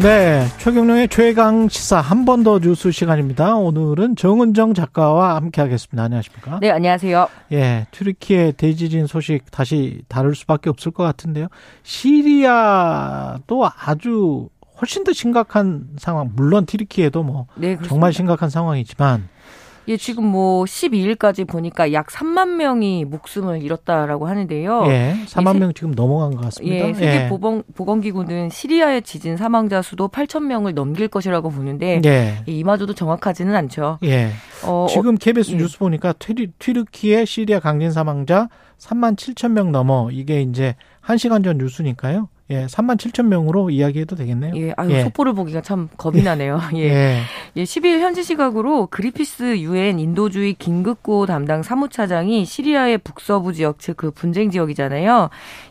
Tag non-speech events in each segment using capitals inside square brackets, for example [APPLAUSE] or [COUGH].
네, 최경령의 최강 시사 한 번 더 뉴스 시간입니다. 오늘은 정은정 작가와 함께하겠습니다. 안녕하십니까? 네, 안녕하세요. 예, 튀르키예 대지진 소식 다시 다룰 수밖에 없을 것 같은데요. 시리아도 아주 훨씬 더 심각한 상황, 물론 튀르키예도 뭐 네, 정말 심각한 상황이지만 예, 지금 뭐 12일까지 보니까 약 3만 명이 목숨을 잃었다라고 하는데요. 예, 3만 명 지금 넘어간 것 같습니다. 예, 세계 예. 보건, 보건기구는 시리아의 지진 사망자 수도 8천 명을 넘길 것이라고 보는데 예. 이마저도 정확하지는 않죠. 예. 어, 지금 KBS 어, 뉴스 보니까 튀르, 튀르키의 시리아 강진 사망자 3만 7천 명 넘어 이게 이제 1시간 전 뉴스니까요. 예, 3만 7천 명으로 이야기해도 되겠네요. 예, 아유, 예. 속보를 보기가 참 겁이 나네요. [LAUGHS] 예. 예. 예, 12일 현지 시각으로 그리피스 유엔 인도주의 긴급고 담당 사무차장이 시리아의 북서부 지역, 즉 그 분쟁 지역이잖아요.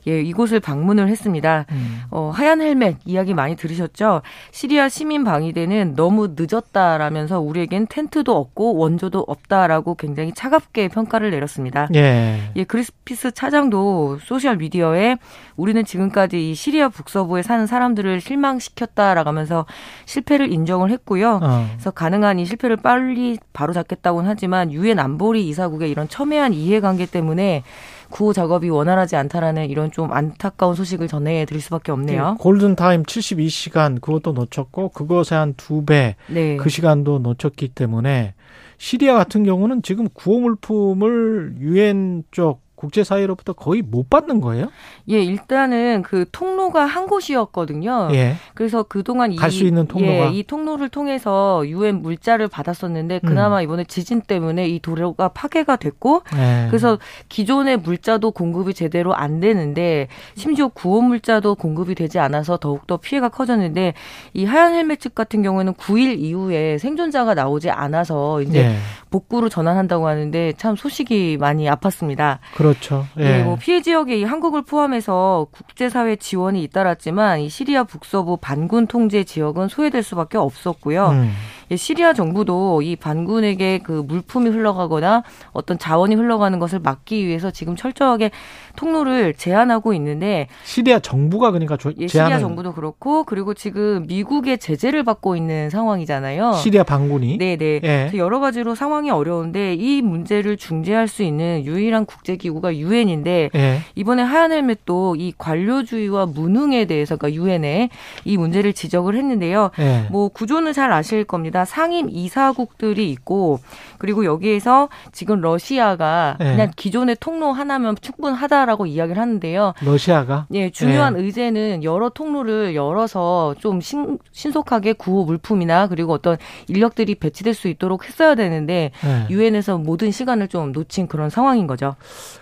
예, 이곳을 방문을 했습니다. 음. 어, 하얀 헬멧 이야기 많이 들으셨죠? 시리아 시민 방위대는 너무 늦었다라면서 우리에겐 텐트도 없고 원조도 없다라고 굉장히 차갑게 평가를 내렸습니다. 예. 예, 그리피스 차장도 소셜 미디어에 우리는 지금까지 이 시리아 북서부에 사는 사람들을 실망시켰다라고 하면서 실패를 인정을 했고요. 어. 그래서 가능한 이 실패를 빨리 바로잡겠다고는 하지만 유엔 안보리 이사국의 이런 첨예한 이해관계 때문에 구호 작업이 원활하지 않다라는 이런 좀 안타까운 소식을 전해드릴 수밖에 없네요. 네, 골든 타임 72시간 그것도 놓쳤고 그것의 한두 배그 네. 그 시간도 놓쳤기 때문에 시리아 같은 경우는 지금 구호 물품을 유엔 쪽 국제사회로부터 거의 못 받는 거예요? 예, 일단은 그 통로가 한 곳이었거든요. 예. 그래서 그동안 갈 수 있는 통로가 예, 이 통로를 통해서 유엔 물자를 받았었는데 그나마 음. 이번에 지진 때문에 이 도로가 파괴가 됐고 예. 그래서 기존의 물자도 공급이 제대로 안 되는데 심지어 구호 물자도 공급이 되지 않아서 더욱더 피해가 커졌는데 이 하얀 헬멧 같은 경우에는 9일 이후에 생존자가 나오지 않아서 이제 예. 복구로 전환한다고 하는데 참 소식이 많이 아팠습니다. 그렇 죠. 예. 예, 뭐 피해 지역에 이 한국을 포함해서 국제사회 지원이 잇따랐지만 이 시리아 북서부 반군 통제 지역은 소외될 수밖에 없었고요. 음. 예, 시리아 정부도 이 반군에게 그 물품이 흘러가거나 어떤 자원이 흘러가는 것을 막기 위해서 지금 철저하게 통로를 제한하고 있는데 시리아 정부가 그러니까 조, 예, 시리아 정부도 그렇고 그리고 지금 미국의 제재를 받고 있는 상황이잖아요. 시리아 반군이 네네. 네. 예. 여러 가지로 상황이 어려운데 이 문제를 중재할 수 있는 유일한 국제기구가 유엔인데 예. 이번에 하얀 헬멧 도 이 관료주의와 무능에 대해서 그러니까 유엔에 이 문제를 지적을 했는데요. 예. 뭐 구조는 잘 아실 겁니다. 상임 이사국들이 있고 그리고 여기에서 지금 러시아가 예. 그냥 기존의 통로 하나면 충분하다. 라고 이야기를 하는데요. 러시아가? 예, 중요한 네. 의제는 여러 통로를 열어서 좀 신, 신속하게 구호 물품이나 그리고 어떤 인력들이 배치될 수 있도록 했어야 되는데 네. 유엔에서 네. 모든 시간을 좀 놓친 그런 상황인 거죠.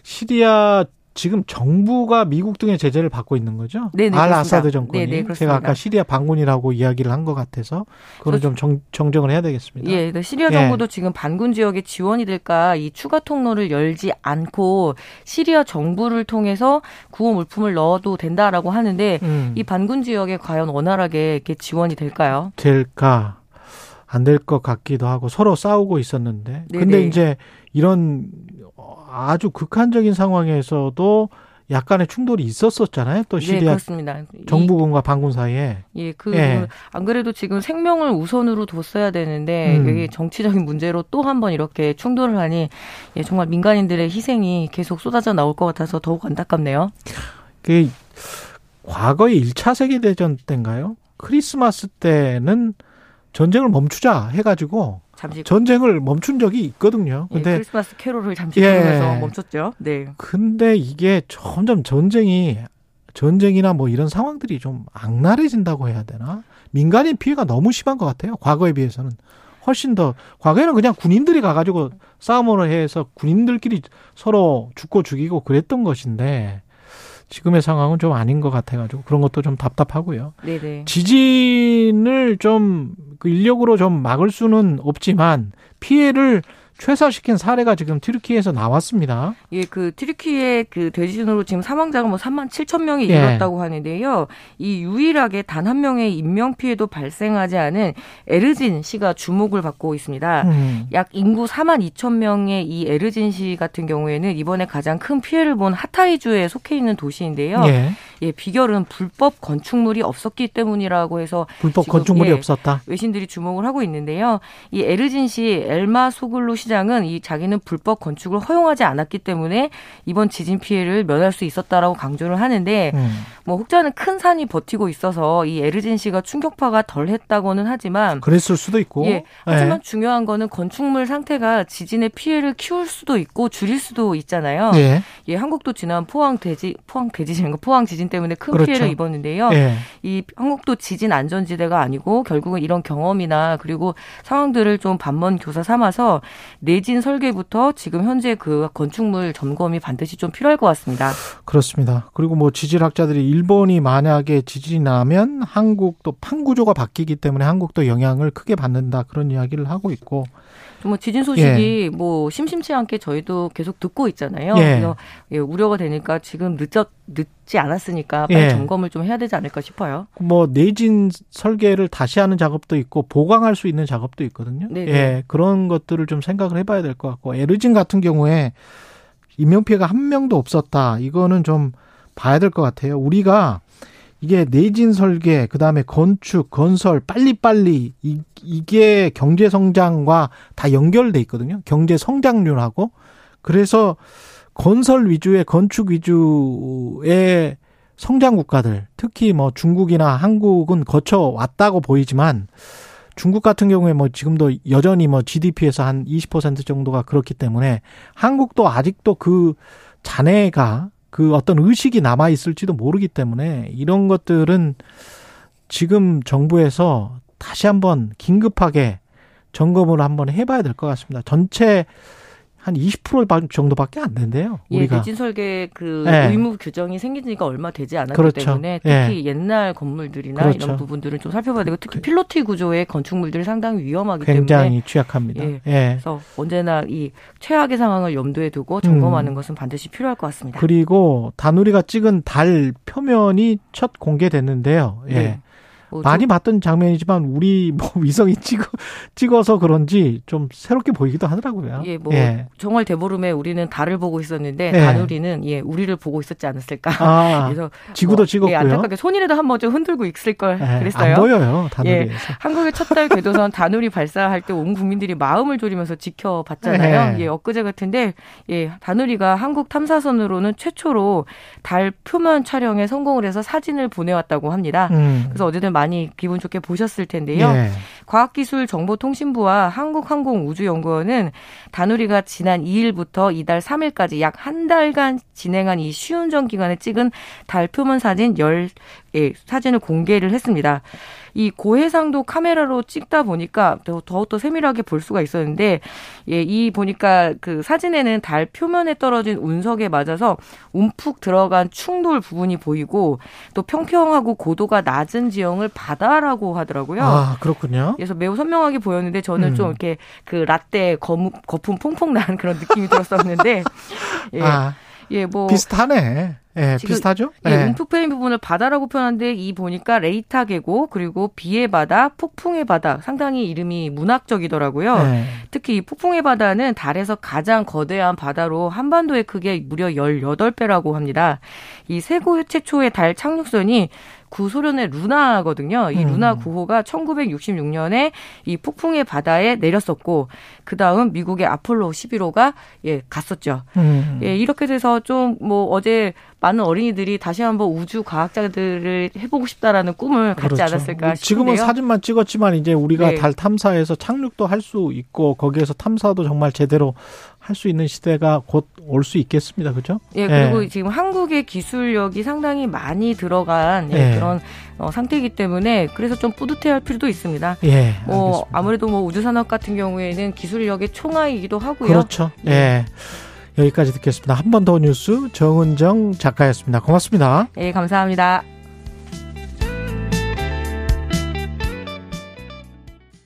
시리아 지금 정부가 미국 등의 제재를 받고 있는 거죠? 네네, 알 아사드 정권이. 네네, 제가 아까 시리아 반군이라고 이야기를 한 것 같아서 그거는 좀 정, 정정을 해야 되겠습니다. 예, 시리아 정부도 예. 지금 반군 지역에 지원이 될까 이 추가 통로를 열지 않고 시리아 정부를 통해서 구호 물품을 넣어도 된다라고 하는데 음. 이 반군 지역에 과연 원활하게 이렇게 지원이 될까요? 될까? 안 될 것 같기도 하고 서로 싸우고 있었는데. 네네. 근데 이제 이런 아주 극한적인 상황에서도 약간의 충돌이 있었었잖아요. 또 네, 시리아 네, 그렇습니다. 정부군과 반군 사이에. 예, 그안 예. 그래도 지금 생명을 우선으로 뒀어야 되는데 음. 이게 정치적인 문제로 또 한 번 이렇게 충돌을 하니 예, 정말 민간인들의 희생이 계속 쏟아져 나올 것 같아서 더욱 안타깝네요. 그 과거의 1차 세계 대전 때인가요? 크리스마스 때는 전쟁을 멈추자 해가지고 잠시 전쟁을 멈춘 적이 있거든요. 예, 근데 예, 크리스마스 캐롤을 잠시 예, 부르면서 멈췄죠. 네. 근데 이게 점점 전쟁이 전쟁이나 뭐 이런 상황들이 좀 악랄해진다고 해야 되나? 민간인 피해가 너무 심한 것 같아요. 과거에 비해서는 훨씬 더 과거에는 그냥 군인들이 가가지고 싸움을 해서 군인들끼리 서로 죽고 죽이고 그랬던 것인데 지금의 상황은 좀 아닌 것 같아가지고 그런 것도 좀 답답하고요. 네네. 지진을 좀 그 인력으로 좀 막을 수는 없지만 피해를 최소화시킨 사례가 지금 튀르키에서 나왔습니다. 예, 그 튀르키의 그 대지진으로 지금 사망자가 뭐 3만 7천 명이 예. 이뤘다고 하는데요. 이 유일하게 단 한 명의 인명 피해도 발생하지 않은 에르진 시가 주목을 받고 있습니다. 음. 약 인구 4만 2천 명의 이 에르진 시 같은 경우에는 이번에 가장 큰 피해를 본 하타이주에 속해 있는 도시인데요. 예. 예, 비결은 불법 건축물이 없었기 때문이라고 해서 불법 건축물이 예, 없었다. 외신들이 주목을 하고 있는데요. 이 에르진 시 엘마 소글루 시장은 이 자기는 불법 건축을 허용하지 않았기 때문에 이번 지진 피해를 면할 수 있었다라고 강조를 하는데 음. 뭐 혹자는 큰 산이 버티고 있어서 이 에르진시가 충격파가 덜했다고는 하지만 그랬을 수도 있고. 예. 하지만 네. 중요한 거는 건축물 상태가 지진의 피해를 키울 수도 있고 줄일 수도 있잖아요. 예. 예, 한국도 지난 포항 대지 포항 대지진인가 포항 지진 지진 때문에 큰 그렇죠. 피해를 입었는데요. 예. 이 한국도 지진 안전지대가 아니고 결국은 이런 경험이나 그리고 상황들을 좀 반면 교사 삼아서 내진 설계부터 지금 현재 그 건축물 점검이 반드시 좀 필요할 것 같습니다. 그렇습니다. 그리고 뭐 지질학자들이 일본이 만약에 지진이 나면 한국도 판구조가 바뀌기 때문에 한국도 영향을 크게 받는다 그런 이야기를 하고 있고 뭐 지진 소식이 예. 뭐 심심치 않게 저희도 계속 듣고 있잖아요. 예. 그래서 예, 우려가 되니까 지금 늦었 늦지 않았으니까 빨리 예. 점검을 좀 해야 되지 않을까 싶어요. 뭐 내진 설계를 다시 하는 작업도 있고 보강할 수 있는 작업도 있거든요. 네네. 예, 그런 것들을 좀 생각을 해봐야 될 것 같고 에르진 같은 경우에 인명 피해가 한 명도 없었다. 이거는 좀 봐야 될 것 같아요. 우리가 이게 내진 설계, 그 다음에 건축, 건설, 빨리빨리, 이, 이게 경제 성장과 다 연결돼 있거든요. 경제 성장률하고. 그래서 건설 위주의 건축 위주의 성장 국가들, 특히 뭐 중국이나 한국은 거쳐 왔다고 보이지만 중국 같은 경우에 뭐 지금도 여전히 뭐 GDP에서 한 20% 정도가 그렇기 때문에 한국도 아직도 그 잔해가 그 어떤 의식이 남아 있을지도 모르기 때문에 이런 것들은 지금 정부에서 다시 한번 긴급하게 점검을 한번 해봐야 될 것 같습니다. 전체 한 20% 정도밖에 안 된대요. 예, 우리가. 대진 설계 그 네. 의무 규정이 생긴 지가 얼마 되지 않았기 그렇죠. 때문에 예. 특히 네. 옛날 건물들이나 그렇죠. 이런 부분들은 좀 살펴봐야 되고 특히 그 필로티 구조의 건축물들이 상당히 위험하기 굉장히 때문에 굉장히 취약합니다. 예. 예. 그래서 언제나 이 최악의 상황을 염두에 두고 점검하는 음. 것은 반드시 필요할 것 같습니다. 그리고 다누리가 찍은 달 표면이 첫 공개됐는데요. 예. 네. 뭐 많이 봤던 장면이지만 우리 뭐 [LAUGHS] 위성이 찍어 찍어서 그런지 좀 새롭게 보이기도 하더라고요. 예, 뭐 예. 정말 대보름에 우리는 달을 보고 있었는데 예. 다누리는 예 우리를 보고 있었지 않았을까. 아, [LAUGHS] 그래서 지구도 뭐, 찍었고요. 예, 안타깝게 손이라도 한번 좀 흔들고 있을 걸 예, 그랬어요. 안 보여요 다누리에서. 예, 한국의 첫 달 궤도선 다누리 발사할 때 온 국민들이 마음을 졸이면서 지켜봤잖아요. 예. 예, 엊그제 같은데 예 다누리가 한국 탐사선으로는 최초로 달 표면 촬영에 성공을 해서 사진을 보내왔다고 합니다. 음. 그래서 많이 많이 기분 좋게 보셨을 텐데요. 예. 과학기술정보통신부와 한국항공우주연구원은 다누리가 지난 2일부터 이달 3일까지 약 한 달간 진행한 이 시운전 기간에 찍은 달 표면 사진 10, 예, 사진을 공개를 했습니다. 이 고해상도 카메라로 찍다 보니까 더욱더 세밀하게 볼 수가 있었는데 예, 이 보니까 그 사진에는 달 표면에 떨어진 운석에 맞아서 움푹 들어간 충돌 부분이 보이고 또 평평하고 고도가 낮은 지형을 바다라고 하더라고요. 아, 그렇군요. 그래서 매우 선명하게 보였는데 저는 음. 좀 이렇게 그 라떼 거품, 거품 퐁퐁 난 그런 느낌이 들었었는데 예. 아. 예, 뭐 비슷하네. 예, 비슷하죠? 예, 예. 움푹 패인 부분을 바다라고 표현하는데 이 보니까 레이타 계곡 그리고 비의 바다, 폭풍의 바다 상당히 이름이 문학적이더라고요. 예. 특히 이 폭풍의 바다는 달에서 가장 거대한 바다로 한반도의 크기의 무려 18배라고 합니다. 이 세고 최초의 달 착륙선이 구소련의 루나거든요. 이 음. 루나 9호가 1966년에 이 폭풍의 바다에 내렸었고 그 다음 미국의 아폴로 11호가 예 갔었죠. 음. 예 이렇게 돼서 좀 뭐 어제 많은 어린이들이 다시 한번 우주 과학자들을 해보고 싶다라는 꿈을 갖지 그렇죠. 않았을까 싶은데요. 지금은 사진만 찍었지만 이제 우리가 네. 달 탐사에서 착륙도 할 수 있고 거기에서 탐사도 정말 제대로 할 수 있는 시대가 곧 올 수 있겠습니다. 그죠? 예, 그리고 예. 지금 한국의 기술력이 상당히 많이 들어간 예, 예. 그런 어, 상태이기 때문에 그래서 좀 뿌듯해할 필요도 있습니다. 예, 뭐 아무래도 뭐 우주 산업 같은 경우에는 기술력의 총알이기도 하고요. 그렇죠. 예. 예. 여기까지 듣겠습니다. 한 번 더 뉴스 정은정 작가였습니다. 고맙습니다. 예, 감사합니다.